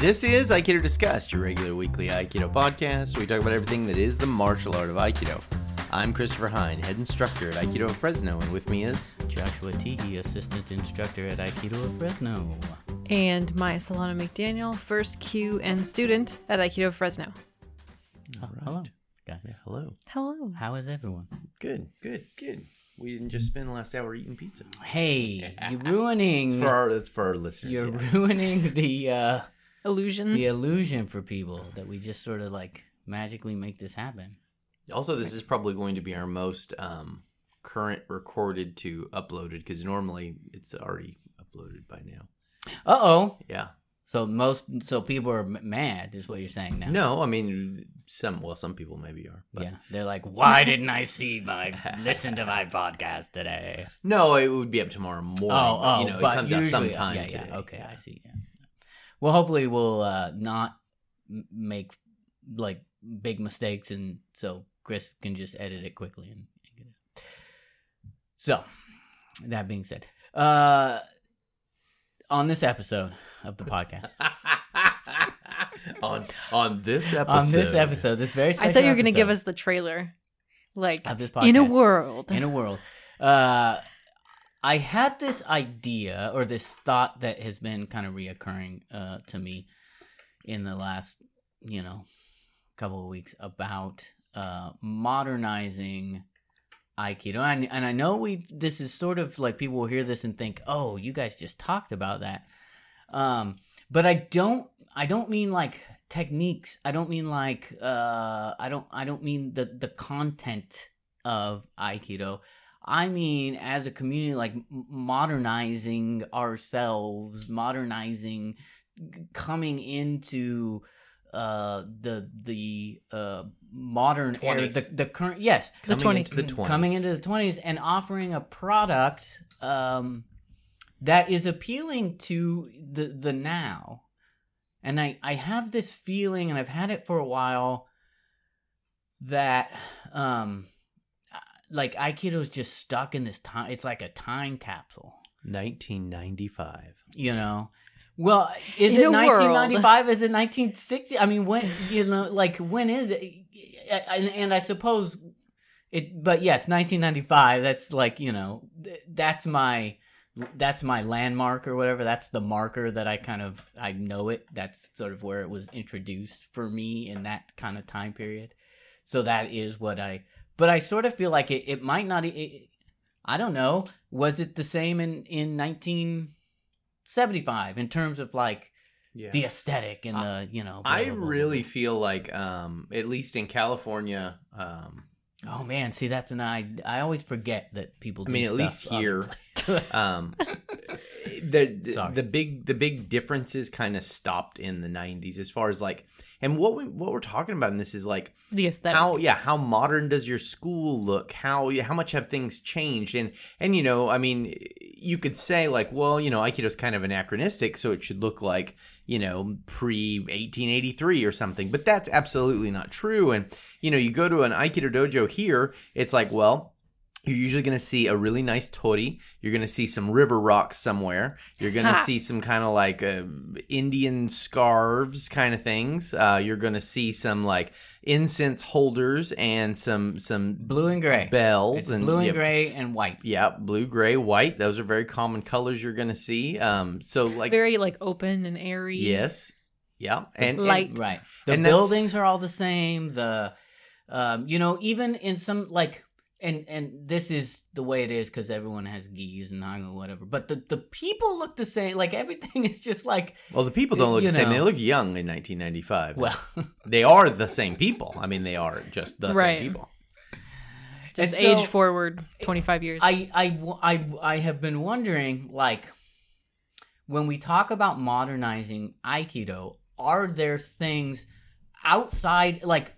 This is Aikido Discussed, your regular weekly Aikido podcast. Where we talk about everything that is the martial art of Aikido. I'm Christopher Hine, head instructor at Aikido of Fresno, and with me is Joshua Teague, assistant instructor at Aikido of Fresno. And Maya Solana McDaniel, first Q and student at Aikido of Fresno. Oh, hello, guys. Yeah, hello. Hello. How is everyone? Good, good, good. We didn't just spend the last hour eating pizza. Hey, you're ruining. It's for our, it's for our listeners. you're yeah. ruining the uh, Illusion. the illusion for people that we just sort of like magically make this happen. Also, this is probably going to be our most um, current recorded to uploaded because normally it's already uploaded by now. Uh oh. Yeah. So most so people are mad is what you're saying now. No, I mean some. Well, some people maybe are. But Yeah, they're like, why didn't I see my listen to my podcast today? No, it would be up tomorrow morning. Oh, oh, you know, but it comes usually, out sometime yeah, today. okay, Yeah. I see. Yeah. Well, hopefully we'll uh, not make like big mistakes, and so Chris can just edit it quickly and, and get it. So, that being said, uh, on this episode of the podcast, on on this episode. on this episode, this very special I thought you were going to give us the trailer. Like, of this podcast. in a world. in a world. Uh, I had this idea or this thought that has been kind of reoccurring uh, to me in the last, you know, couple of weeks about uh, modernizing Aikido. And, and I know we this is sort of like people will hear this and think, "Oh, you guys just talked about that." Um, but I don't I don't mean like techniques. I don't mean like uh I don't I don't mean the the content of Aikido. I mean as a community like modernizing ourselves, modernizing coming into uh the the uh modern era the, the current yes The Coming 20s. into the 20s. coming into the 20s and offering a product um, that is appealing to the the now and i i have this feeling and i've had it for a while that um like Aikido aikido's just stuck in this time it's like a time capsule. 1995. you know? Well is In it a world. 1995 is it 1960 i mean when you know like when is it? And, and i suppose it but yes 1995 that's like you know that's my that's my landmark or whatever. That's the marker that i kind of i know it. That's sort of where it was introduced for me in that kind of time period. So that is what i but i sort of feel like it, it might not it, i don't know was it the same in in 1975 in terms of like Yeah. the aesthetic and the you know blah, I blah, blah, really feel like um at least in California um oh man see that's an i i always forget that people I do mean at least here um the the, Sorry. the big the big differences kind of stopped in the 90s as far as like and what we what we're talking about in this is like the aesthetic. how yeah how modern does your school look how how much have things changed and and you know i mean you could say like well you know aikido's kind of anachronistic so it should look like you know pre 1883 or something but that's absolutely not true and you know you go to an aikido dojo here it's like well you're usually going to see a really nice tori. You're going to see some river rocks somewhere. You're going to see some kind of like uh, Indian scarves kind of things. Uh, you're going to see some like incense holders and some some blue and gray bells It's and blue and yeah, gray and white Yeah, blue, gray, white. Those are very common colors you're going to see. Um, so like Very, like, open and airy. yes, yeah, and and- Light. right the buildings are all the same the um you know even in some like and and this is the way it is because everyone has gis and hang or whatever but the the people look the same like everything is just like well, the people don't look you the same. They look young in 1995. well they are the same people. I mean, they are just the Right. same people. Just And so- age forward 25 years. I, I, I, I have been wondering, like, when we talk about modernizing Aikido, are there things outside, like,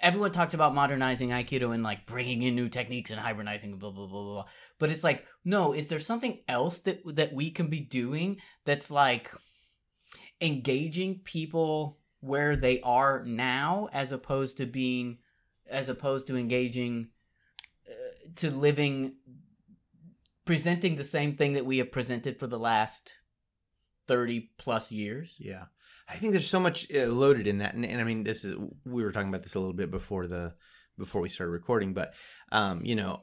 everyone talks about modernizing Aikido and, like, bringing in new techniques and hybridizing, blah, blah, blah, blah, blah. But it's like, no, is there something else that, that we can be doing that's, like, engaging people where they are now as opposed to being, as opposed to engaging uh, to living presenting the same thing that we have presented for the last thirty plus years. Yeah. I think there's so much uh, loaded in that, and, and I mean, this is we were talking about this a little bit before the before we started recording, but um, you know,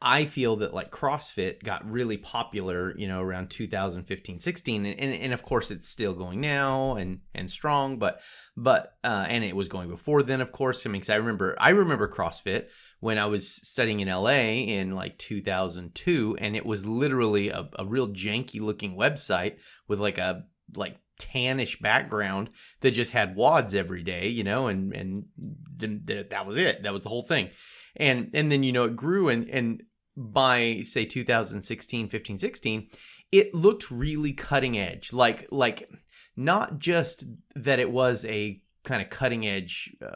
I feel that like CrossFit got really popular, you know, around 2015, 16, and, and, and of course it's still going now and and strong, but but uh, and it was going before then, of course. I mean, 'cause I remember I remember CrossFit when I was studying in LA in like 2002, and it was literally a, a real janky looking website with like a like tannish background that just had WODs every day, you know, and and then th- that was it. That was the whole thing. And and then you know it grew and and by say 2016, 15, 16, it looked really cutting edge. Like like not just that it was a kind of cutting edge uh,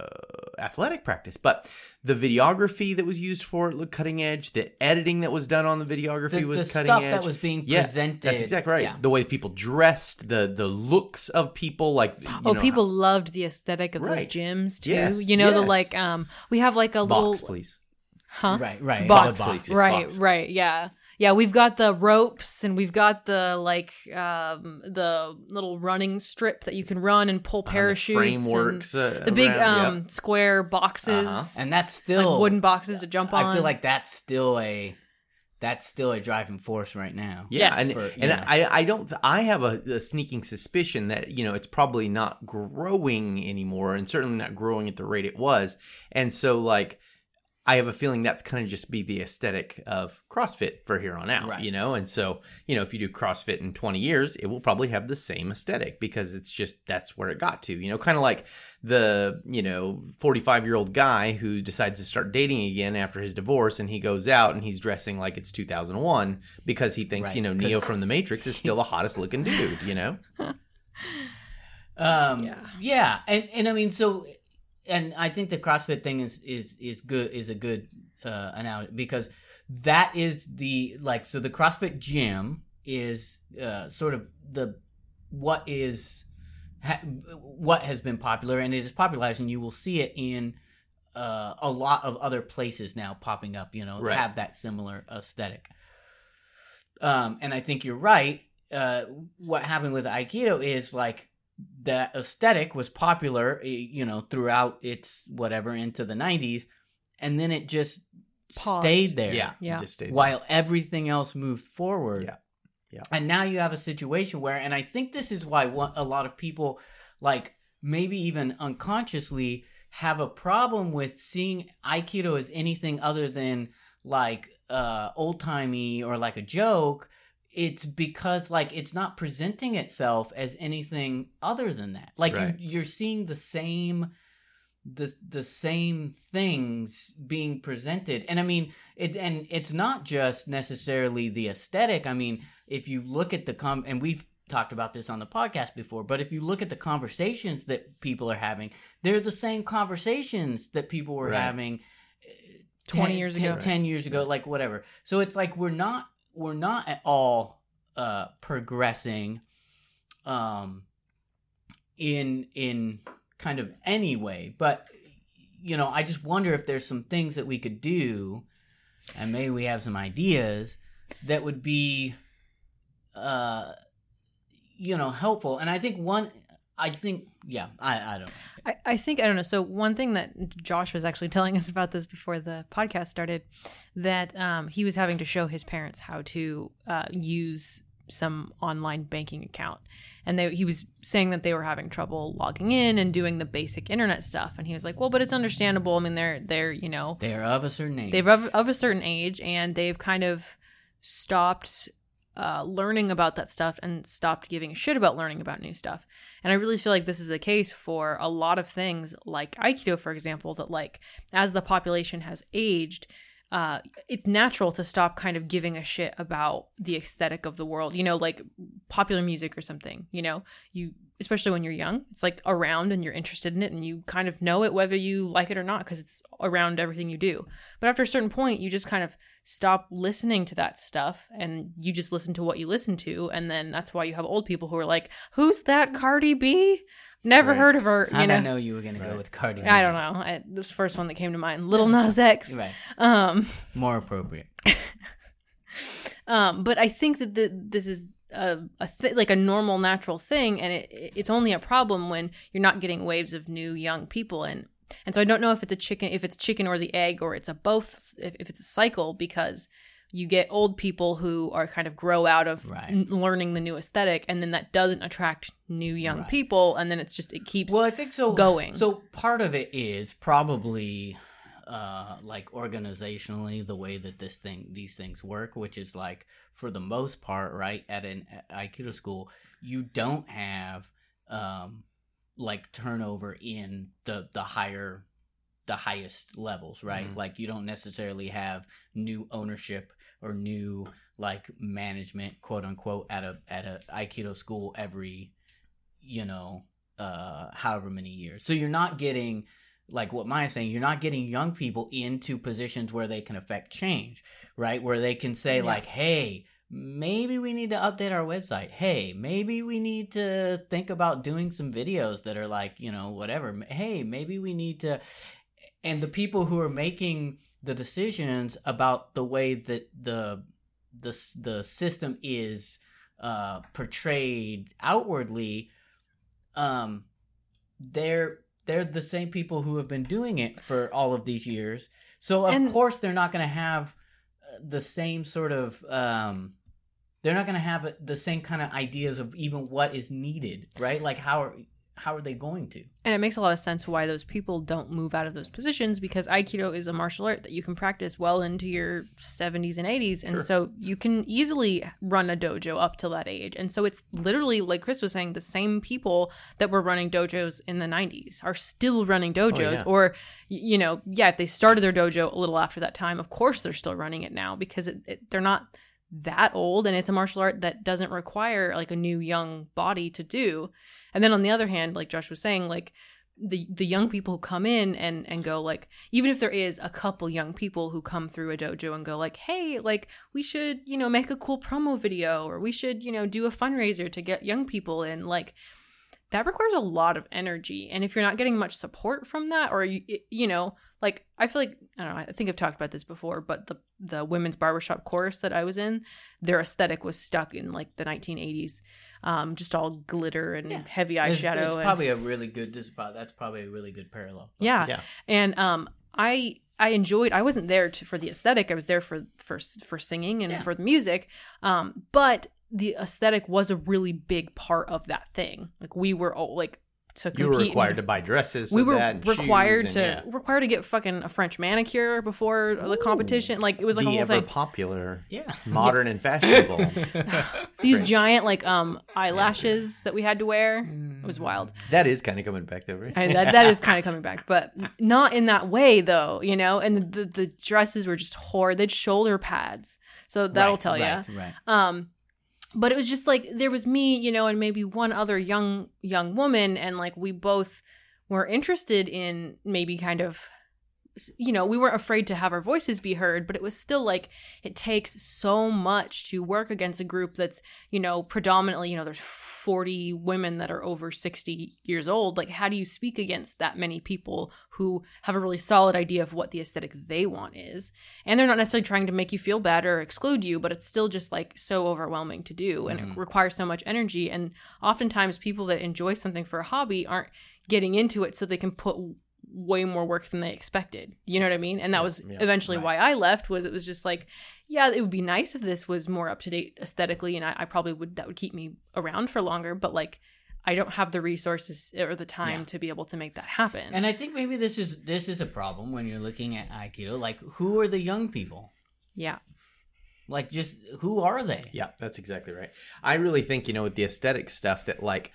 athletic practice, but the videography that was used for it looked cutting edge. The editing that was done on the videography The, was the cutting stuff edge. that was being Yeah, presented. That's exactly right. Yeah. The way people dressed, the the looks of people, like you oh, know, people loved the aesthetic of Right. those gyms too. Yes, You know the like um we have like a box, little please. huh? Right, right. Box, the please. Yes, right, box. right, yeah. Yeah, we've got the ropes and we've got the like um the little running strip that you can run and pull the parachutes. and frameworks, uh, the big around, um yep. square boxes. Uh-huh. And that's like still wooden boxes to jump on. I feel like that's still a that's still a driving force right now. Yeah, Yes. and For- and yeah. I I don't I have a, a sneaking suspicion that you know it's probably not growing anymore, and certainly not growing at the rate it was, and so like I have a feeling that's kind of just be the aesthetic of CrossFit for here on out, Right. you know, and so you know if you do CrossFit in twenty years, it will probably have the same aesthetic because it's just that's where it got to, you know, kind of like the you know 45 year old guy who decides to start dating again after his divorce and he goes out and he's dressing like it's 2001 because he thinks Right, you know Neo from the matrix is still the hottest looking dude you know Um, Yeah. yeah, and and I mean, so, and I think the CrossFit thing is is is good is a good uh, analogy because that is the like so the CrossFit gym is uh, sort of the what is ha, what has been popular and it is popularized and you will see it in uh, a lot of other places now popping up. You know, Right. have that similar aesthetic. Um, and I think you're right. Uh, what happened with Aikido is like that aesthetic was popular, eh, you know, throughout its whatever into the 90s, and then it just Paused. stayed there. yeah Yeah. just stayed While everything else moved forward. Yeah. Yeah. And now you have a situation where, and I think this is why one, a lot of people, like maybe even unconsciously, have a problem with seeing Aikido as anything other than like uh, old timey or like a joke. It's because like it's not presenting itself as anything other than that. Like Right. you, you're seeing the same the the same things being presented and i mean it and it's not just necessarily the aesthetic i mean if you look at the com and we've talked about this on the podcast before but if you look at the conversations that people are having they're the same conversations that people were Right. having uh, 20 years 10, ago. 10 years ago like whatever so it's like we're not we're not at all uh progressing um in in kind of any way but you know i just wonder if there's some things that we could do and maybe we have some ideas that would be uh you know helpful. And i think one i think yeah i i don't I, I think I don't know. So one thing that Josh was actually telling us about this before the podcast started, that um, he was having to show his parents how to uh, use some online banking account, and they, he was saying that they were having trouble logging in and doing the basic internet stuff. And he was like, "Well, but it's understandable. I mean, they're they're you know they're of a certain age they've of, of a certain age and they've kind of stopped uh, learning about that stuff and stopped giving a shit about learning about new stuff. And i really feel like this is the case for a lot of things like aikido for example that like as the population has aged uh, it's natural to stop kind of giving a shit about the aesthetic of the world you know like popular music or something you know? You especially when you're young it's like around and you're interested in it and you kind of know it whether you like it or not because it's around everything you do. But after a certain point you just kind of stop listening to that stuff and you just listen to what you listen to and then that's why you have old people who are like who's that cardi b never Right. heard of her How you did know I know you were gonna go Right. with Cardi? B? I don't know. I, this first one that came to mind, Lil Nas X. Right, Um, more appropriate. um, but I think that the, this is a, a th- like a normal natural thing and it, it's only a problem when you're not getting waves of new young people in and so i don't know if it's a chicken if it's chicken or the egg or it's a both if, if it's a cycle because you get old people who are kind of grow out of Right. n- learning the new aesthetic and then that doesn't attract new young Right. people and then it's just it keeps Well, I think so. going. So part of it is probably uh like organizationally the way that this thing these things work which is like for the most part right at an aikido school you don't have um like turnover in the the higher the highest levels right Mhm. like you don't necessarily have new ownership or new like management quote unquote at a at a aikido school every you know uh however many years so you're not getting like what Maya's saying, you're not getting young people into positions where they can affect change, right? Where they can say, Yeah. like, hey, maybe we need to update our website. Hey, maybe we need to think about doing some videos that are like, you know, whatever. Hey, maybe we need to. And the people who are making the decisions about the way that the the the system is uh, portrayed outwardly, um, they're they're the same people who have been doing it for all of these years. So of And- course they're not going to have uh, the same sort of um they're not going to have the same kind of ideas of even what is needed, right? Like how are how are they going to? And it makes a lot of sense why those people don't move out of those positions because Aikido is a martial art that you can practice well into your 70s and 80s. And Sure. so you can easily run a dojo up till that age. And so it's literally, like Chris was saying, the same people that were running dojos in the 90s are still running oh, dojos. yeah. Or, you know, yeah, if they started their dojo a little after that time, of course they're still running it now because it, it, they're not that old and it's a martial art that doesn't require like a new young body to do. And then on the other hand, like Josh was saying, like the the young people who come in and and go like even if there is a couple young people who come through a dojo and go like hey like we should you know make a cool promo video or we should you know do a fundraiser to get young people in like that requires a lot of energy and if you're not getting much support from that or you you know like i feel like i don't know i think i've talked about this before but the the women's barbershop chorus that i was in their aesthetic was stuck in like the 1980s um just all glitter and Yeah. heavy eyeshadow It's, and- probably a really good. This is that's probably a really good parallel. yeah. Yeah. And um I I enjoyed I wasn't there to, for the aesthetic. I was there for for for singing and Yeah. for the music. Um but the aesthetic was a really big part of that thing. Like we were all like to You were required to buy dresses. we were required to and, required to get fucking a French manicure before the competition. Like it was like the a whole ever thing. popular, Yeah. modern and fashionable. These French. giant like um eyelashes that we had to wear. It was wild. that is kind of coming back though, right? I, that, that is kind of coming back, but not in that way though, you know. And the the, the dresses were just horrid. They'd shoulder pads, so that'll Right, tell you. right, Right. Um, but it was just like there was me, you know, and maybe one other young young woman, and like we both were interested in maybe kind of, you know, we weren't afraid to have our voices be heard, but it was still like it takes so much to work against a group that's, you know, predominantly, you know, there's 40 women that are over 60 years old. Like, how do you speak against that many people who have a really solid idea of what the aesthetic they want is? and they're not necessarily trying to make you feel bad or exclude you but it's still just like so overwhelming to do and Mhm. it requires so much energy and oftentimes people that enjoy something for a hobby aren't getting into it so they can put way more work than they expected you know what i mean and that Yeah, was yeah, eventually right. why i left was it was just like yeah it would be nice if this was more up to date aesthetically and I, I probably would that would keep me around for longer but like i don't have the resources or the time Yeah. to be able to make that happen And I think maybe this is this is a problem when you're looking at Aikido. Like, who are the young people? yeah Like, just who are they? Yeah, that's exactly right. I really think, you know, with the aesthetic stuff that like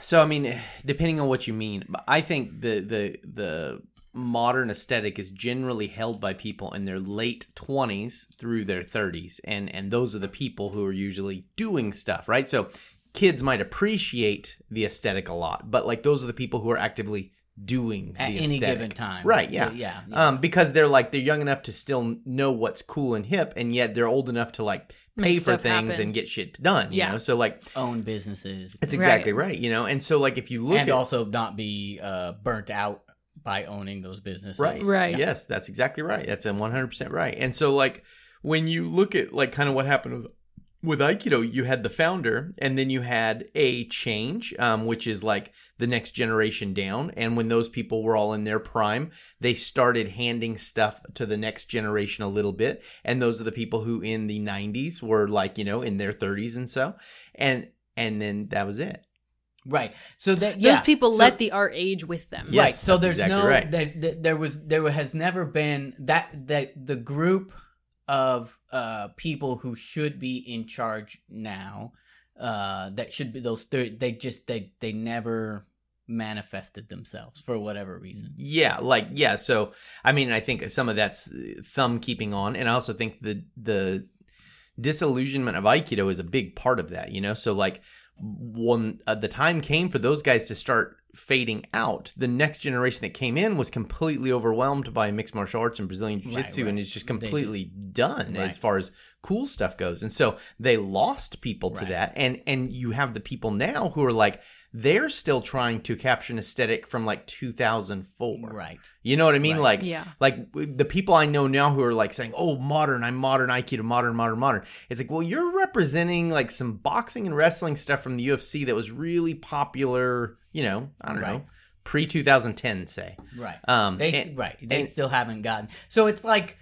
so I mean, depending on what you mean, I think the the the modern aesthetic is generally held by people in their late 20s through their 30s and and those are the people who are usually doing stuff, right? So kids might appreciate the aesthetic a lot, but like those are the people who are actively doing At the any aesthetic. given time, Right, yeah. yeah. yeah. um, because they're like they're young enough to still know what's cool and hip, and yet they're old enough to like pay Make for things happen. and get shit done. You Yeah. know, so like Own businesses, That's exactly right. You know, and so like if you look and at also not be uh, burnt out by owning those businesses. right, Right. yes, that's exactly right. That's a one hundred percent right. And so like when you look at like kind of what happened with with Aikido, you had the founder, and then you had a change, um, which is like the next generation down. And when those people were all in their prime, they started handing stuff to the next generation a little bit. And those are the people who in the 90s were like, you know, in their 30s and so. And and then that was it. Right. So that Those people So- let the art age with them. Yes, right. So that's there's exactly no right. that, that there was there has never been that that the group of uh people who should be in charge now uh that should be those thir- they just they they never manifested themselves for whatever reason. Yeah, like yeah. So I mean, I think some of that's uh, thumb keeping on, and I also think the the disillusionment of Aikido is a big part of that. You know, so like when uh, the time came for those guys to start fading out, the next generation that came in was completely overwhelmed by mixed martial arts and Brazilian Jiu Jitsu, right. and it's just completely done Right. as far as cool stuff goes. And so they lost people to Right. that, and and you have the people now who are like. They're still trying to capture an aesthetic from like 2004. Right. You know what I mean? Right. Like, Yeah. like the people I know now who are like saying, "Oh, modern, I'm modern Aikido, modern, modern, modern." It's like, well, you're representing like some boxing and wrestling stuff from the UFC that was really popular. You know, I don't know, pre 2010, say. Right. Um, They and- right. They and- still haven't gotten. So it's like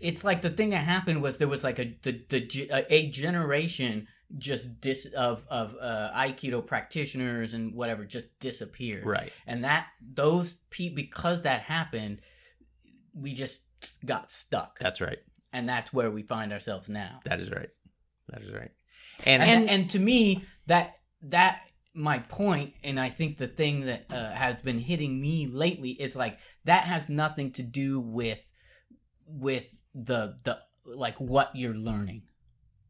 it's like the thing that happened was there was like a the the a- a generation just dis of of uh, aikido practitioners and whatever just disappeared. right. And that those pe because that happened, we just got stuck. That's right. and that's where we find ourselves now. That is right. That is right. And, and and to me that that my point and i think the thing that uh, has been hitting me lately is like that has nothing to do with with the the like what you're learning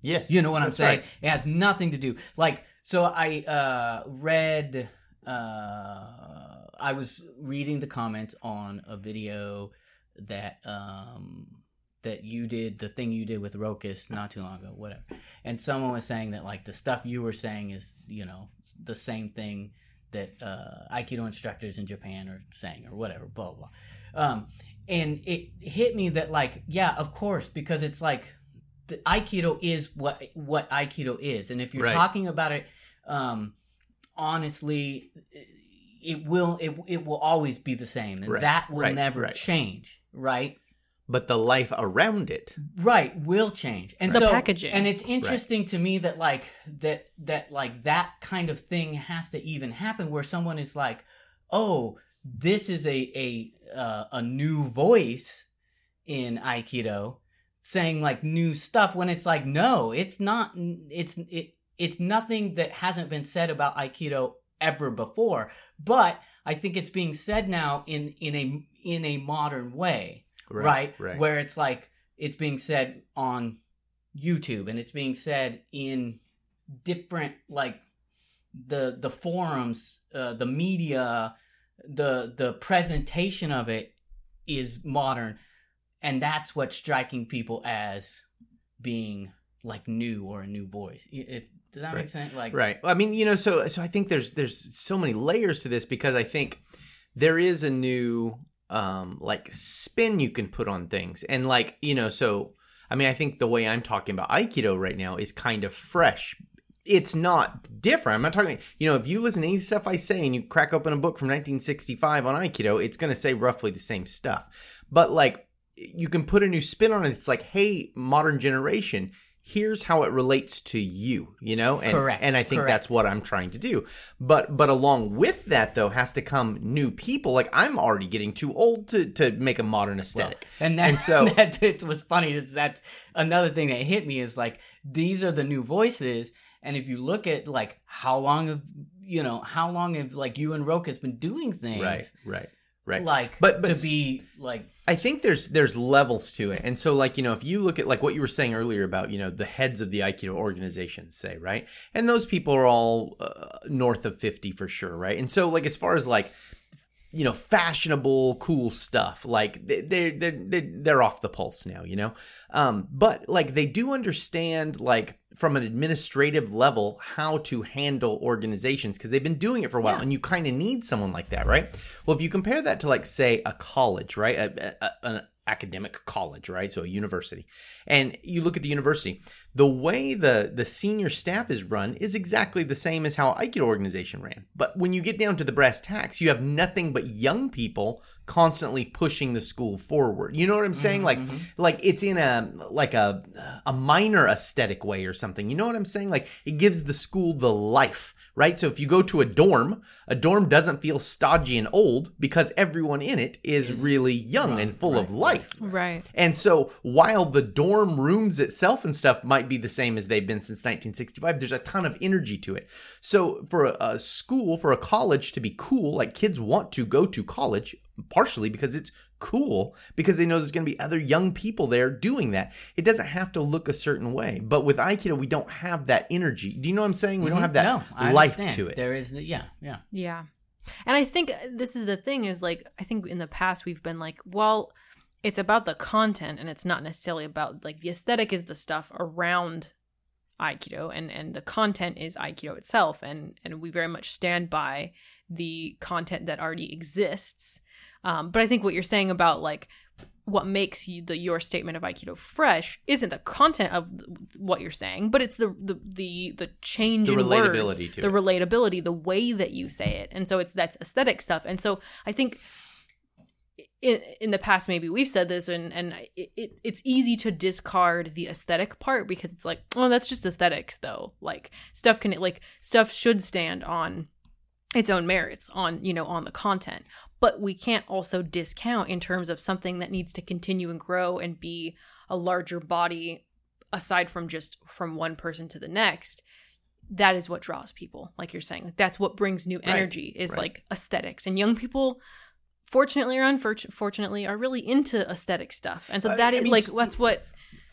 yes, you know what i'm saying right. it has nothing to do like so i uh read uh i was reading the comments on a video that um that you did the thing you did with Rokas not too long ago, whatever. And someone was saying that like the stuff you were saying is, you know, the same thing that uh Aikido instructors in Japan are saying or whatever, blah blah. blah. Um and it hit me that like, yeah, of course, because it's like the Aikido is what what Aikido is. And if you're Right. talking about it um honestly it will it, it will always be the same and Right, that will right, never right. change right But the life around it, right will change and The so, packaging. and it's interesting to me that like that that like that kind of thing has to even happen where someone is like oh this is a a uh, a new voice in aikido saying like new stuff when it's like no it's not it's it it's nothing that hasn't been said about aikido ever before. But i think it's being said now in in a in a modern way right, Right. Where it's like it's being said on YouTube and it's being said in different like the the forums, uh, the media, the the presentation of it is modern, and that's what's striking people as being like new or a new voice. It, does that make sense? Like Right. Well, I mean, you know, so so I think there's there's so many layers to this because I think there is a new um like spin you can put on things. And like, you know, so I mean, I think the way I'm talking about Aikido right now is kind of fresh. It's not different. I'm not talking, you know, if you listen to any stuff I say and you crack open a book from 1965 on Aikido, it's going to say roughly the same stuff. But like, you can put a new spin on it. It's like, hey, modern generation, here's how it relates to you, you know? And, Correct, And I think correct. that's what I'm trying to do. But but along with that though has to come new people. Like I'm already getting too old to to make a modern Well, aesthetic. and that, And so- that it was funny. Is that's another thing that hit me is like these are the new voices, and if you look at like how long have you know how long have like you and Rokas been doing things, right, right, right. Like, But- but to be like I think there's there's levels to it, and so like you know if you look at like what you were saying earlier about you know the heads of the Aikido organizations, say right, and those people are all uh, north of fifty for sure, right, and so like as far as like you know fashionable cool stuff like they- they're they're they're, they're off the pulse now you know? Um but like they do understand like from an administrative level how to handle organizations because they've been doing it for a while Yeah. and you kind of need someone like that right well if you compare that to like say a college right a, a, a, academic college, right? So a university. And you look at the university, the way the the senior staff is run is exactly the same as how Aikido organization ran. But when you get down to the brass tacks, you have nothing but young people constantly pushing the school forward. You know what I'm saying? Like mm-hmm, mm-hmm. like it's in a like a a minor aesthetic way or something. You know what I'm saying? Like it gives the school the life right? So if you go to a dorm, a dorm doesn't feel stodgy and old because everyone in it is really young and full of life. Right. And so while the dorm rooms itself and stuff might be the same as they've been since 1965, there's a ton of energy to it. So for a, a school, for a college to be cool, like kids want to go to college partially because it's cool because they know there's going to be other young people there doing that. It doesn't have to look a certain way. But with Aikido, we don't have that energy. Do you know what I'm saying? We don't mm-hmm. have that no, life understand. to it. There is, yeah, yeah. Yeah. And I think uh, this is the thing is like I think in the past we've been like, well, it's about the content and it's not necessarily about like the aesthetic is the stuff around Aikido and and the content is Aikido itself and and we very much stand by the content that already exists. Um, but I think what you're saying about like what makes you the your statement of aikido fresh isn't the content of what you're saying but it's the the the, the change The in relatability words, the it. relatability the way that you say it. And so it's that's aesthetic stuff. And so i think in, in the past maybe we've said this and and it, it, it's easy to discard the aesthetic part because it's like oh that's just aesthetics though. Like stuff can like stuff should stand on its own merits on you know on the content. But we can't also discount in terms of something that needs to continue and grow and be a larger body aside from just from one person to the next. That is what draws people like you're saying. Like that's what brings new energy is right. like aesthetics. And young people fortunately or unfortunately are really into aesthetic stuff. And so that I is mean, like that's what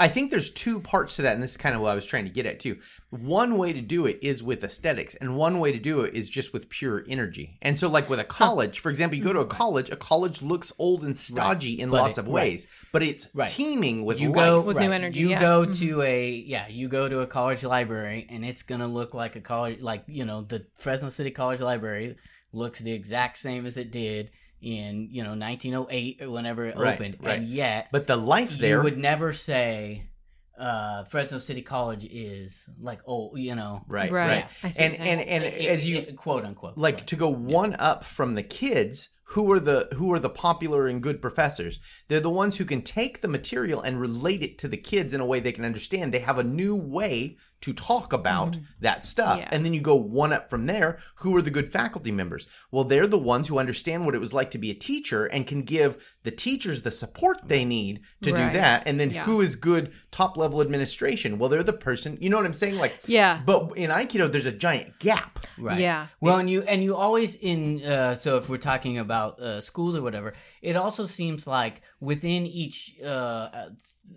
I think there's two parts to that, and this is kind of what I was trying to get at too. One way to do it is with aesthetics, and one way to do it is just with pure energy. And so, like with a college, for example, you go to a college, a college looks old and stodgy in But lots it- of right. ways, but it's Right. teeming with you life. go With new energy, You yeah. go Mhm. to a yeah, you go to a college library, and it's gonna look like a college, like you know, the Fresno City College Library looks the exact same as it did in you know 1908 or whenever it Right, opened, right. and yet but the life there, you would never say uh, Fresno City College is like oh you know right, Right. right, I see and and and it- as you it- quote unquote like right. to go one up from the kids who are the who are the popular and good professors they're the ones who can take the material and relate it to the kids in a way they can understand they have a new way to talk about that stuff Yeah. and then you go one up from there who are the good faculty members well they're the ones who understand what it was like to be a teacher and can give the teachers the support they need to Right. do that and then Yeah. who is good top level administration well they're the person you know what i'm saying like yeah but in aikido there's a giant gap Right. Yeah. Well, and you and you always in uh, so if we're talking about uh, schools or whatever, it also seems like within each uh, uh,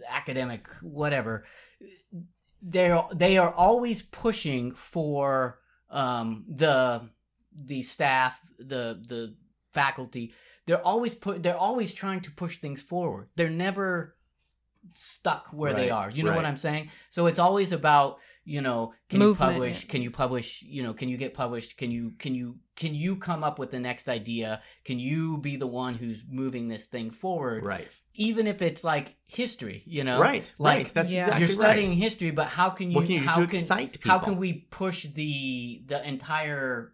academic whatever, they they are always pushing for um, the the staff, the the faculty. They're always put. They're always trying to push things forward. They're never stuck where they are. You know what. I'm saying? So it's always about you know can Movement, you publish? Can you publish? You know, can you get published? Can you can you can you come up with the next idea? Can you be the one who's moving this thing forward? right Even if it's like history, you know, right Like right that's Yeah. exactly you're studying right. history, but how can you? Can you how can excite how can we push the the entire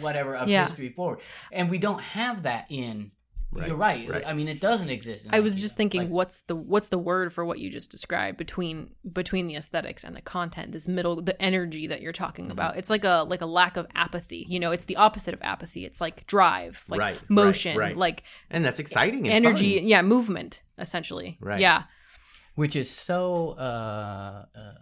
whatever of Yeah. history forward? And we don't have that in. Right, You're right. right. I mean, it doesn't exist. In I was Aikido. just thinking, Like, what's the what's the word for what you just described between between the aesthetics and the content? This middle, the energy that you're talking Mm-hmm. about. It's like a like a lack of apathy. You know, it's the opposite of apathy. It's like drive, like Right, right, motion, right. like and that's exciting and energy. fun. Yeah, movement. Essentially. Right. Yeah. which is so uh, uh,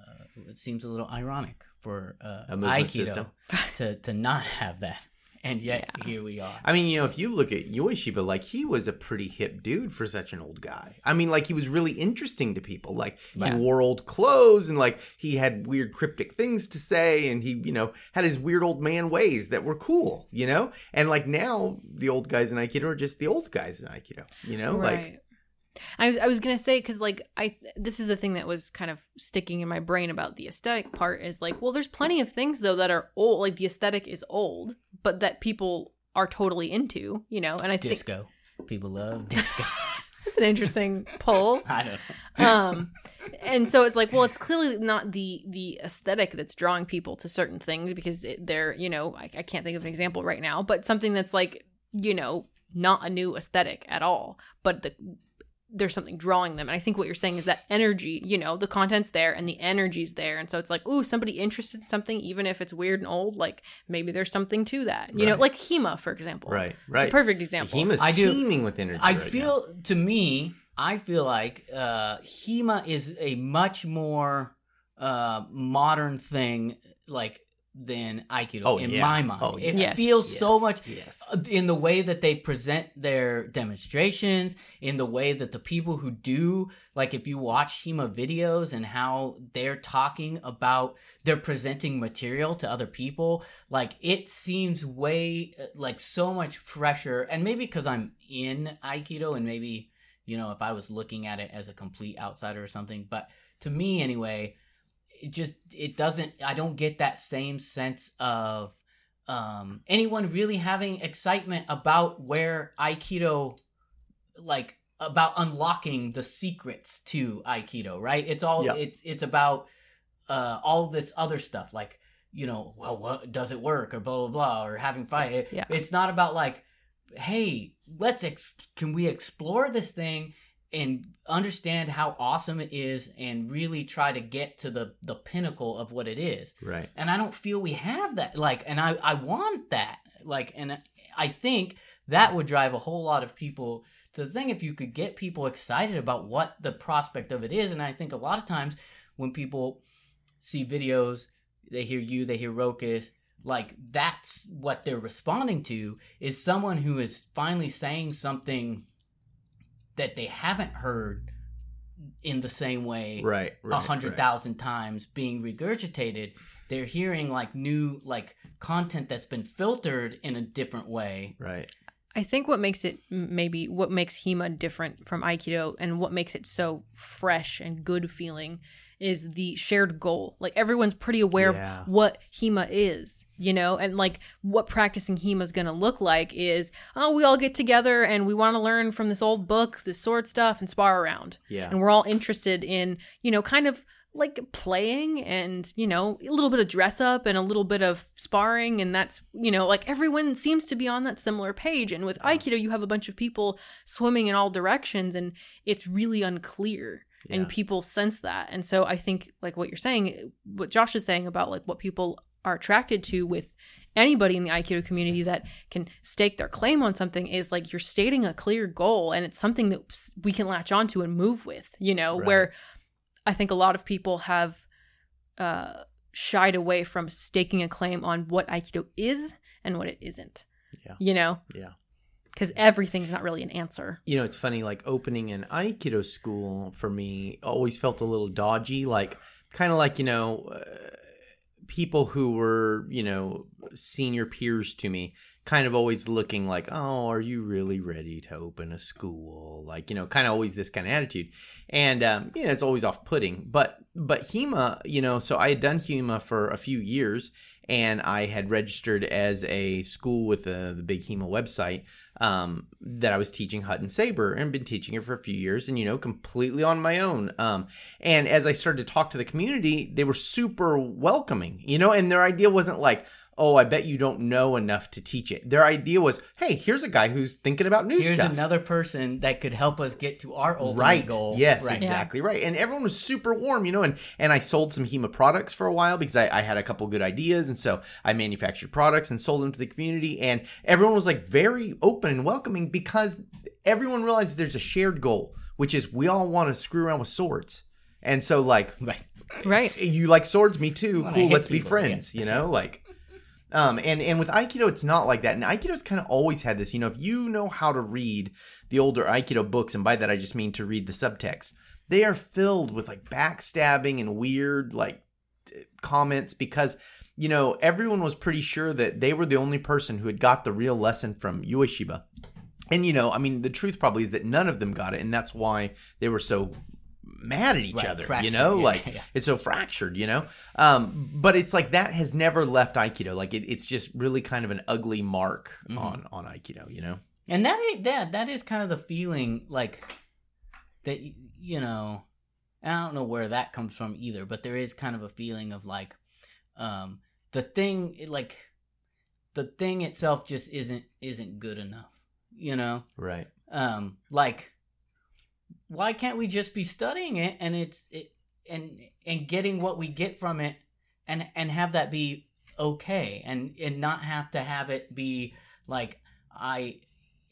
it seems a little ironic for uh, A movement Aikido system. to to not have that, and yet Yeah. here we are. I mean, you know, if you look at Ueshiba, like he was a pretty hip dude for such an old guy. I mean, like he was really interesting to people. Like he Yeah. wore old clothes and like he had weird cryptic things to say and he, you know, had his weird old man ways that were cool, you know? And like now the old guys in Aikido are just the old guys in Aikido, you know? Like right. I was I was gonna say because like I this is the thing that was kind of sticking in my brain about the aesthetic part is like well there's plenty of things though that are old like the aesthetic is old but that people are totally into you know and I think Disco, people love disco. That's an interesting poll. I don't know. um and so it's like well it's clearly not the the aesthetic that's drawing people to certain things because it, they're you know I, I can't think of an example right now but something that's like you know not a new aesthetic at all but the there's something drawing them. And i think what you're saying is that energy you know the content's there and the energy's there. And so it's like ooh somebody interested in something even if it's weird and old like maybe there's something to that. You know like hema for example. Right, it's right. a perfect example. HEMA's I do- teeming with energy. I right feel to me, I feel like uh Hema is a much more uh modern thing like than Aikido Oh, in yeah. my mind. Oh, It yes. feels now. so much Yes. uh, in the way that they present their demonstrations, in the way that the people who do, like if you watch HEMA videos and how they're talking about, they're presenting material to other people, like it seems way, uh, like so much fresher. And maybe because I'm in Aikido and maybe, you know, if I was looking at it as a complete outsider or something, but to me anyway, it just, it doesn't, I don't get that same sense of, um anyone really having excitement about where aikido like about unlocking the secrets to aikido right it's all Yeah. it's it's about uh all this other stuff like you know well what does it work or blah blah blah or having fight It- Yeah. it's not about like hey let's ex- can we explore this thing and understand how awesome it is and really try to get to the the pinnacle of what it is Right. and I don't feel we have that. Like, and I I want that. Like, and I think that would drive a whole lot of people to the thing if you could get people excited about what the prospect of it is. And I think a lot of times when people see videos, they hear you, they hear Rokas. Like that's what they're responding to is someone who is finally saying something that they haven't heard in the same way Right. a right, hundred right. times being regurgitated they're hearing like new like content that's been filtered in a different way Right. I think what makes it maybe what makes HEMA different from Aikido and what makes it so fresh and good feeling is the shared goal. Like everyone's pretty aware Yeah. of what HEMA is, you know, and like what practicing HEMA is going to look like is oh, we all get together and we want to learn from this old book, this sword stuff, and spar around. Yeah. And we're all interested in, you know, kind of like playing and, you know, a little bit of dress up and a little bit of sparring. And that's, you know, like everyone seems to be on that similar page. And with Aikido, you have a bunch of people swimming in all directions and it's really unclear. Yeah. And people sense that. And so I think, like what you're saying, what Josh is saying about like what people are attracted to with anybody in the Aikido community that can stake their claim on something is like you're stating a clear goal and it's something that we can latch onto and move with, you know, Right. where I think a lot of people have uh, shied away from staking a claim on what Aikido is and what it isn't. Yeah. You know? Yeah. Because everything's not really an answer. you know, it's funny, like opening an Aikido school for me always felt a little dodgy. Like, kind of like, you know, uh, people who were, you know, senior peers to me, kind of always looking like, oh, are you really ready to open a school? Like, you know, kind of always this kind of attitude. And, um, you know, it's always off putting. But, but HEMA, you know, so I had done HEMA for a few years and I had registered as a school with the, the big HEMA website um, that I was teaching Hutton Saber and been teaching it for a few years and, you know, completely on my own. Um, and as I started to talk to the community, they were super welcoming, you know, and their idea wasn't like, oh, I bet you don't know enough to teach it. Their idea was, hey, here's a guy who's thinking about new stuff. here's stuff. another person that could help us get to our ultimate right. goal. Yes right. Exactly right. And everyone was super warm you know and and i sold some hema products for a while because I, I had a couple good ideas. And so i manufactured products and sold them to the community. And everyone was like very open and welcoming because everyone realized there's a shared goal which is we all want to screw around with swords. And so like right. Right. you like swords me too. Wanna cool let's be people, friends you know? Like um and and with aikido it's not like that. And aikido's kind of always had this you know if you know how to read the older aikido books and by that i just mean to read the subtext they are filled with like backstabbing and weird like comments because you know everyone was pretty sure that they were the only person who had got the real lesson from ueshiba. And you know i mean the truth probably is that none of them got it and that's why they were so mad at each Right, other you know yeah, like yeah. it's so fractured you know um but it's like that has never left aikido like it, it's just really kind of an ugly mark Mhm. on on aikido you know and that is, that that is kind of the feeling like that you know i don't know where that comes from either but there is kind of a feeling of like um the thing like the thing itself just isn't isn't good enough you know Right. um like why can't we just be studying it and it's it and and getting what we get from it and and have that be okay and and not have to have it be like i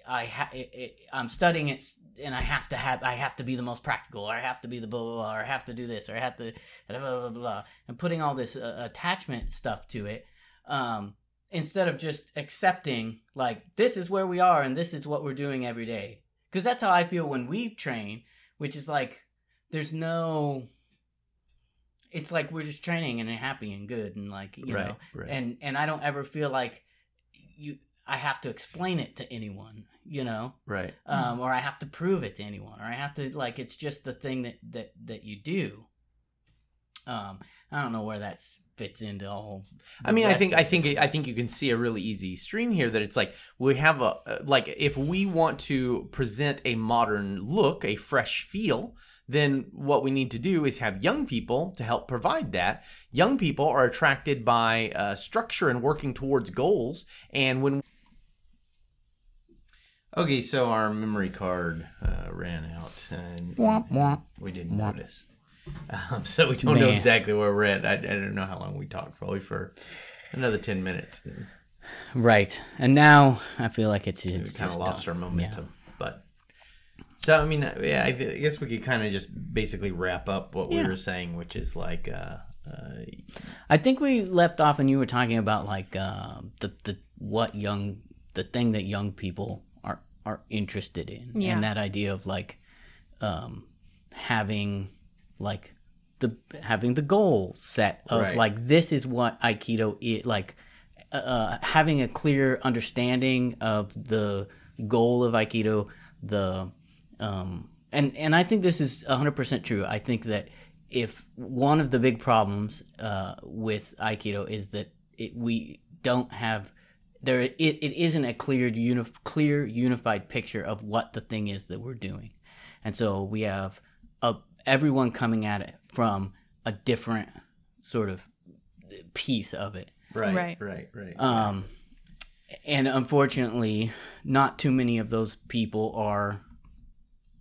i ha- it, it, i'm studying it and i have to have i have to be the most practical or i have to be the blah blah blah or i have to do this or i have to blah blah blah, blah and putting all this uh, attachment stuff to it um instead of just accepting like this is where we are and this is what we're doing every day because that's how i feel when we train which is like there's no it's like we're just training and happy and good and like you right. know right. and and i don't ever feel like you i have to explain it to anyone you know right. um or i have to prove it to anyone or i have to like it's just the thing that that that you do um i don't know where that fits into all I mean, I think I think I think you can see a really easy stream here that it's like we have a like if we want to present a modern look, a fresh feel, then what we need to do is have young people to help provide that. Young people are attracted by uh, structure and working towards goals, and when okay, so our memory card uh, ran out, and Womp womp. we didn't notice. Um, so we don't know exactly where we're at. I, I don't know how long we talked. Probably for another ten minutes. right and now i feel like it's, We it's kind of lost done. our momentum. But so I mean, yeah, I, th- I guess we could kind of just basically wrap up what Yeah. we were saying, which is like, uh, uh, I think we left off and you were talking about like uh, the the what young the thing that young people are are interested in Yeah. and that idea of like um, having like the having the goal set of Right. like this is what aikido is like uh, having a clear understanding of the goal of aikido the um, and and I think this is 100% true. I think that if one of the big problems uh, with aikido is that it, we don't have there it, it isn't a clear uni- clear unified picture of what the thing is that we're doing. And so we have a, everyone coming at it from a different sort of piece of it. right, Right. right, right, Um, and unfortunately, not too many of those people are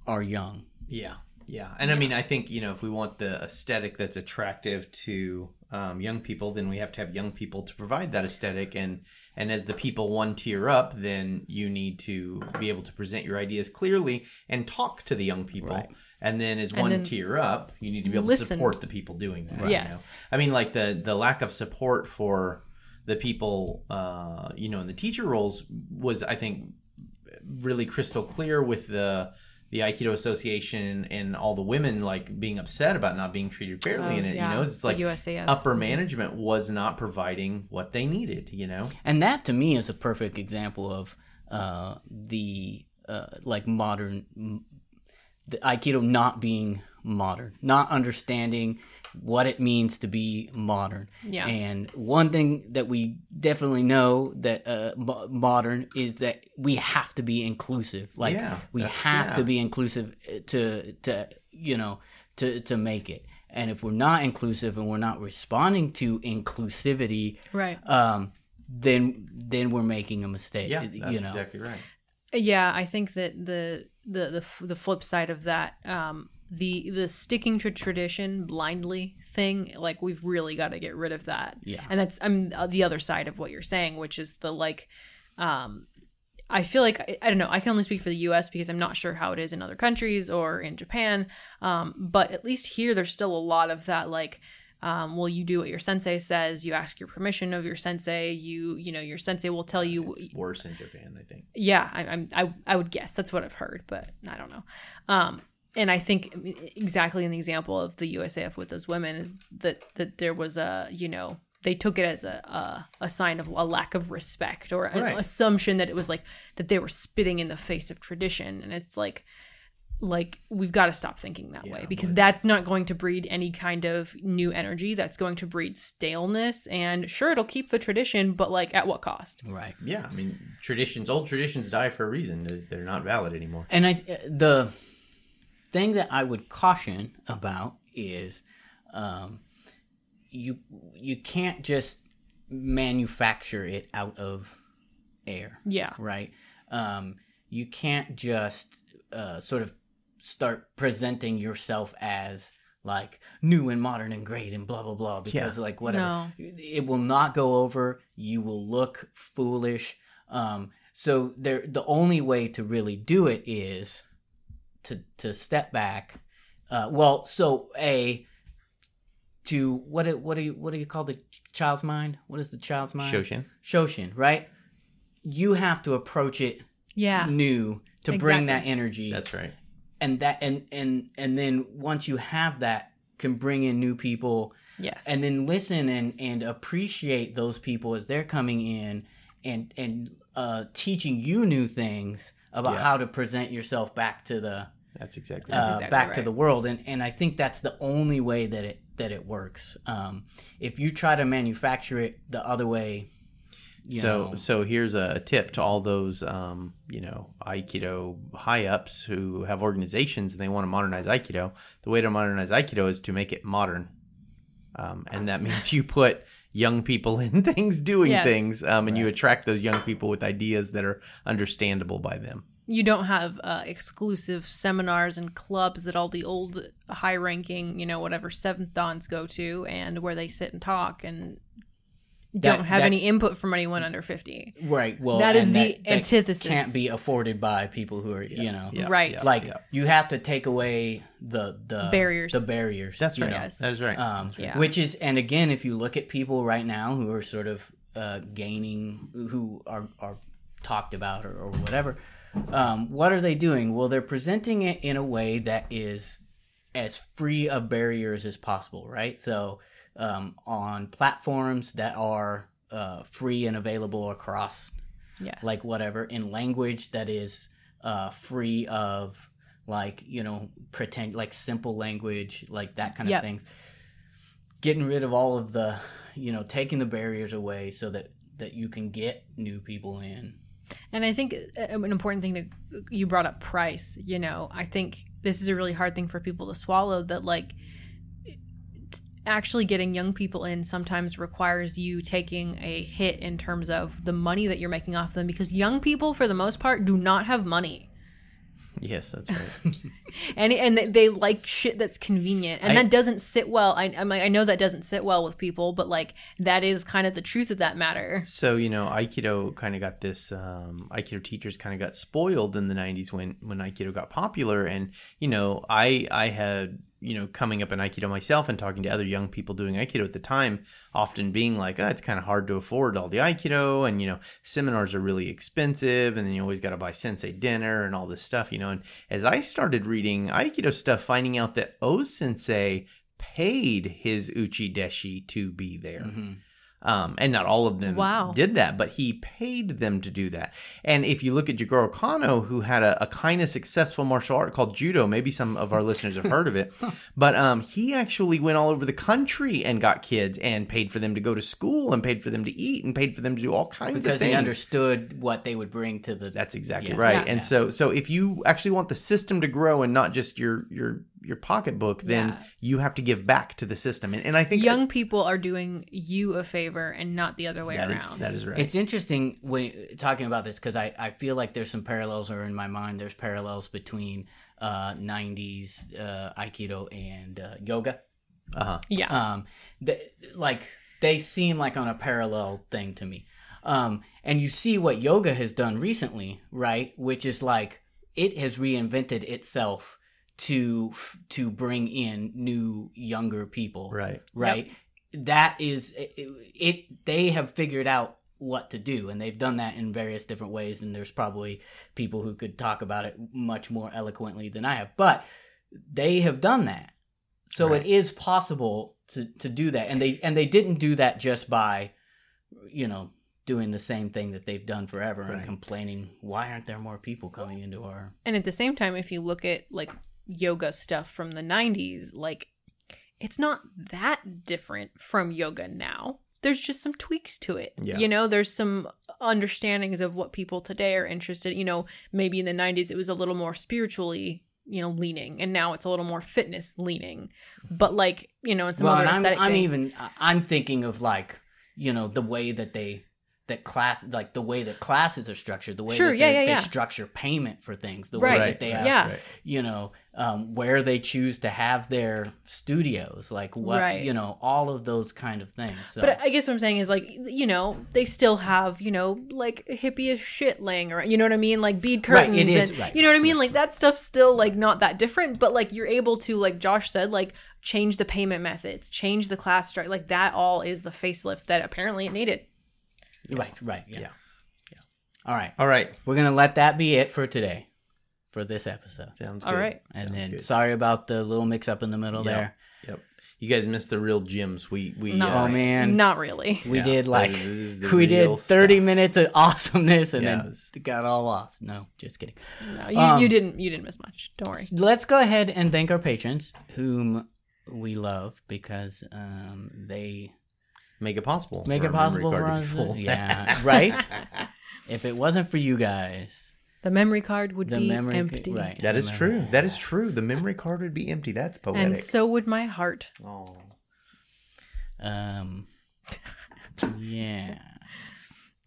are young. Yeah, yeah, and I mean, I think you know, if we want the aesthetic that's attractive to um, young people, then we have to have young people to provide that aesthetic, and and as the people one tier up, then you need to be able to present your ideas clearly and talk to the young people. Right. And then as And one then tier up, you need to be able to support the people doing that. you Yes. know? I mean, like the the lack of support for the people, uh, you know, in the teacher roles was, I think, really crystal clear with the the Aikido Association and all the women like being upset about not being treated fairly Oh, in it. yeah, You know, it's like USAF. upper management was not providing what they needed. You know, And that to me is a perfect example of uh, the uh, like modern m- the aikido not being modern, not understanding what it means to be modern. Yeah. And one thing that we definitely know that uh, mo- modern is that we have to be inclusive. Like Yeah, we that's- have yeah. to be inclusive uh, to to you know to to make it. And if we're not inclusive and we're not responding to inclusivity, Right. um, then then we're making a mistake. yeah, that's you know, exactly right. Yeah, I think that the the the, f- the flip side of that, um, the the sticking to tradition blindly thing, like we've really got to get rid of that. Yeah. and that's I'm uh, the other side of what you're saying, which is the like, um, I feel like I, I don't know. I can only speak for the U.S. because I'm not sure how it is in other countries or in Japan. Um, but at least here, there's still a lot of that like. Um, well, you do what your sensei says. You ask your permission of your sensei. You, you know, your sensei will tell you It's worse in Japan, I think. yeah, I, I'm I I would guess that's what I've heard, but I don't know. Um, and I think exactly in the example of the USAF with those women is that that there was a you know they took it as a a, a sign of a lack of respect or an Right. assumption that it was like that they were spitting in the face of tradition, and it's like like we've got to stop thinking that way because that's not going to breed any kind of new energy that's going to breed staleness and sure it'll keep the tradition but like at what cost right? Yeah, I mean, traditions, old traditions die for a reason. They're, they're not valid anymore. And I the thing that I would caution about is um, you you can't just manufacture it out of air, Yeah. right? Um, you can't just uh, sort of start presenting yourself as like new and modern and great and blah blah blah because like whatever. No. it will not go over. You will look foolish. Um so there the only way to really do it is to to step back. Uh well so a to what do, what do you what do you call the child's mind? What is the child's mind? Shoshin. shoshin right? You have to approach it Yeah. new to bring that energy That's right. And that and and and then once you have that can bring in new people Yes. and then listen and and appreciate those people as they're coming in and and uh teaching you new things about Yeah. how to present yourself back to the That's exactly. uh, right. exactly back to the world and and I think that's the only way that it that it works um if you try to manufacture it the other way you so know, so here's a tip to all those um, you know aikido high ups who have organizations and they want to modernize aikido. The way to modernize aikido is to make it modern. Um, and that means you put young people in things doing Yes. things um, and you attract those young people with ideas that are understandable by them. You don't have uh, exclusive seminars and clubs that all the old high ranking, you know, whatever seventh dans go to and where they sit and talk and don't That- have that- any input from anyone under 50. right well that is and the antithesis. can't be afforded by people who are you know Yeah, Right. yeah, like yeah. you have to take away the the Barriers. the barriers that's right? Yes. that is right um Yeah. which is and again if you look at people right now who are sort of uh gaining who are are talked about or, or whatever um what are they doing well they're presenting it in a way that is as free of barriers as possible right so um on platforms that are uh free and available across Yes. like whatever in language that is uh free of like you know pretend like simple language like that kind of Yep. things getting rid of all of the you know taking the barriers away so that that you can get new people in And I think uh, an important thing that you brought up price, you know, I think this is a really hard thing for people to swallow that like actually getting young people in sometimes requires you taking a hit in terms of the money that you're making off them because young people for the most part do not have money. yes that's right and and they- like shit that's convenient and I- that doesn't sit well I, I'm like, I know that doesn't sit well with people but like that is kind of the truth of that matter So you know, Aikido kind of got this. Um, Aikido teachers kind of got spoiled in the '90s when when Aikido got popular, and you know, I I had you know coming up in Aikido myself and talking to other young people doing Aikido at the time, often being like, oh, it's kind of hard to afford all the Aikido, and you know, seminars are really expensive, and then you always got to buy sensei dinner and all this stuff, you know. And as I started reading Aikido stuff, finding out that O Sensei paid his uchi deshi to be there. Mm-hmm. Um, and not all of them Wow. did that, but he paid them to do that. And if you look at Jigoro Kano, who had a, a kind of successful martial art called judo, maybe some of our listeners have heard of it, but um, he actually went all over the country and got kids and paid for them to go to school and paid for them to eat and paid for them to do all kinds of things. because things. he understood what they would bring to the That's exactly Yeah. right. Yeah. And Yeah. so so if you actually want the system to grow and not just your your your pocketbook, then Yeah. you have to give back to the system. And, and I think young people are doing you a favor and not the other way that is around that is right. It's interesting when talking about this because I, I feel like there's some parallels, or in my mind, there's parallels between uh, 90s uh, Aikido and uh, yoga. uh-huh. yeah Um, th- like they seem like on a parallel thing to me. Um, and you see what yoga has done recently, right? Which is like it has reinvented itself to to bring in new younger people, Right. right? That is it, it they have figured out what to do and they've done that in various different ways and there's probably people who could talk about it much more eloquently than i have but they have done that. So Right. it is possible to to do that and they and they didn't do that just by you know doing the same thing that they've done forever and complaining why aren't there more people coming into our and at the same time if you look at like yoga stuff from the 90s like it's not that different from yoga now. There's just some tweaks to it. Yeah. you know there's some understandings of what people today are interested you know maybe in the 90s it was a little more spiritually you know leaning and now it's a little more fitness leaning. But like you know in some well, other I'm, aesthetic I'm things even I'm thinking of like you know the way that they that class like the way that classes are structured, the way Sure, that yeah, they, yeah, they yeah. structure payment for things, the Right, way that they have, yeah. you know, um, where they choose to have their studios, like what Right. you know, all of those kind of things. So. But I guess what I'm saying is like you know they still have you know like hippie-ish shit laying around. You know what I mean? Like bead Right, curtains it is, and right, you know what I mean? Like that stuff's still like not that different, but like you're able to like Josh said like change the payment methods, change the class structure. Like that all is the facelift that apparently it needed. Right, right, yeah. Yeah. yeah. All right, All right. we're gonna let that be it for today, for this episode. Sounds All good. right. And Sounds then good. sorry about the little mix up in the middle Yeah. there. Yep. You guys missed the real gems. We we No. uh, Oh man, Not really. we Yeah, did like this is we did 30 stuff. minutes of awesomeness and Yeah, then it was- it got all lost. No, just kidding. No, you, Um, you didn't you didn't miss much. Don't worry. Let's go ahead and thank our patrons whom we love because um, they make it possible. make it possible for card us. to- Yeah, right? if it wasn't for you guys, The memory card would the be memory empty. right. that the is memory- true. That is true. The memory card would be empty. That's poetic. And so would my heart. oh. Um yeah.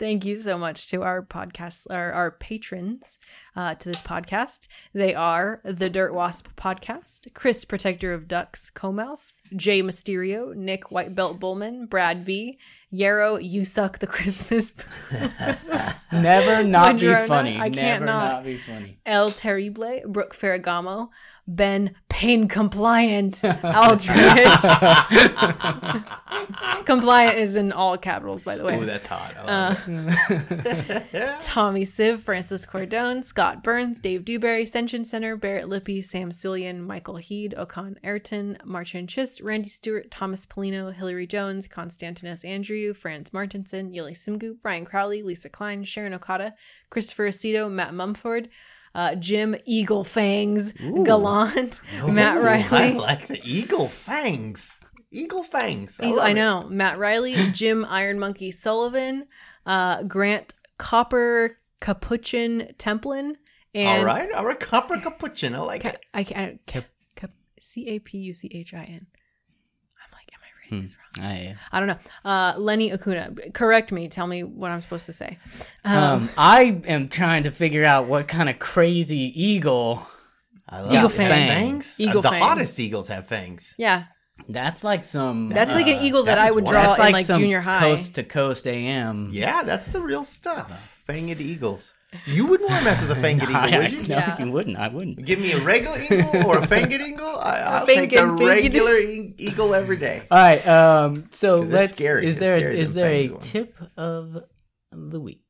Thank you so much to our podcast, our, our patrons uh, to this podcast. They are the Dirt Wasp Podcast, Chris, Protector of Ducks, Comouth, Jay Mysterio, Nick White Belt Bullman, Brad V, Yarrow, You Suck the Christmas, Never not be funny. I can't Never not. not be funny. El Terrible, Brooke Ferragamo, Ben Pain Compliant, Aldridge. Compliant is in all capitals, by the way. Oh, that's hot. Uh. Tommy Siv, Francis Cordone, Scott Burns, Dave Dewberry, Senshin Center, Barrett Lippy, Sam Sulian, Michael Heed, Okan Ayrton, Marcin Chist, Randy Stewart, Thomas Polino, Hillary Jones, Constantinos Andrew, Franz Martinson, Yuli Simgu, Brian Crowley, Lisa Klein, Sharon Okada, Christopher Aceto, Matt Mumford, uh, Jim Eagle Fangs, Gallant, Matt Riley. I like the eagle fangs. Eagle fangs. I, Eagle- I know. Matt Riley, Jim Iron Monkey Sullivan, uh, Grant Copper Capuchin Templin, and All right. All right. Copper capuchin. I like Ca- it. I can't. Cap, C A P U C H I N. I'm I this wrong? I, I don't know. Uh, Lenny Acuna, correct me. Tell me what I'm supposed to say. Um, um, I am trying to figure out what kind of crazy eagle. I love Eagle fangs. fangs. Fangs. Eagle Uh, the fangs. hottest eagles have fangs. yeah, That's like some. that's like an Uh, eagle that, that I would draw that's in like, like some junior high. coast to coast AM. Yeah, that's the real stuff. Fanged eagles. You wouldn't want to mess with a fanged I, would you? no, Yeah. you wouldn't. I wouldn't. Give me a regular eagle or a fanged eagle. I, I'll Fanged, take a regular e- eagle every day. All right. Um. So 'Cause it's let's. scary. Is It's there scary, is there a fangs ones. tip of the week?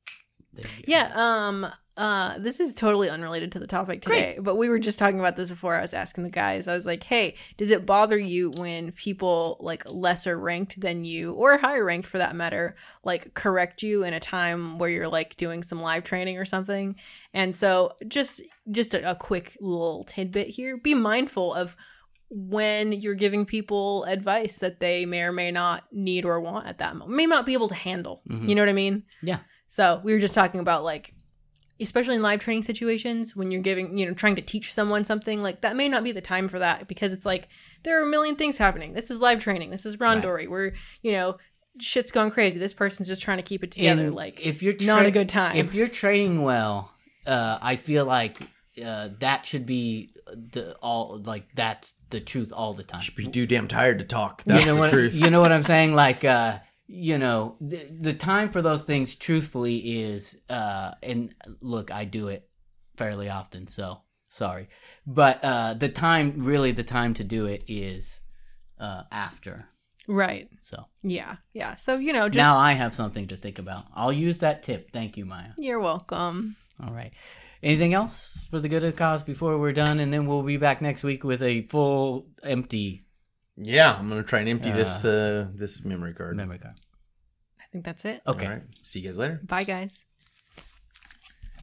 There you go. Yeah, um uh this is totally unrelated to the topic today, but we were just talking about this before I was asking the guys. I was like, "Hey, does it bother you when people like lesser ranked than you or higher ranked for that matter like correct you in a time where you're like doing some live training or something?" And so just just a, a quick little tidbit here. Be mindful of when you're giving people advice that they may or may not need or want at that moment. May not be able to handle. Mhm. You know what I mean? Yeah. So we were just talking about like, especially in live training situations, when you're giving, you know, trying to teach someone something, like that may not be the time for that because it's like there are a million things happening. This is live training. This is Right. Randori. We're, you know, shit's going crazy. This person's just trying to keep it together. And like, if you're not a good time. If you're trading well, uh, I feel like uh, that should be the all like that's the truth all the time. Should be too damn tired to talk. That's you know the what truth. you know what I'm saying? Like uh, you know, the, the time for those things, truthfully, is uh, and look, I do it fairly often, so sorry, but uh, the time, really, the time to do it is uh, after. right. So Yeah. Yeah. So, you know, just, now I have something to think about. I'll use that tip. Thank you, Maya. you're welcome. All right. Anything else for the good of the cause before we're done, and then we'll be back next week with a full empty Yeah, I'm gonna try and empty this Uh, uh, this memory card. memory card. I think that's it. Okay. All right. See you guys later. Bye, guys.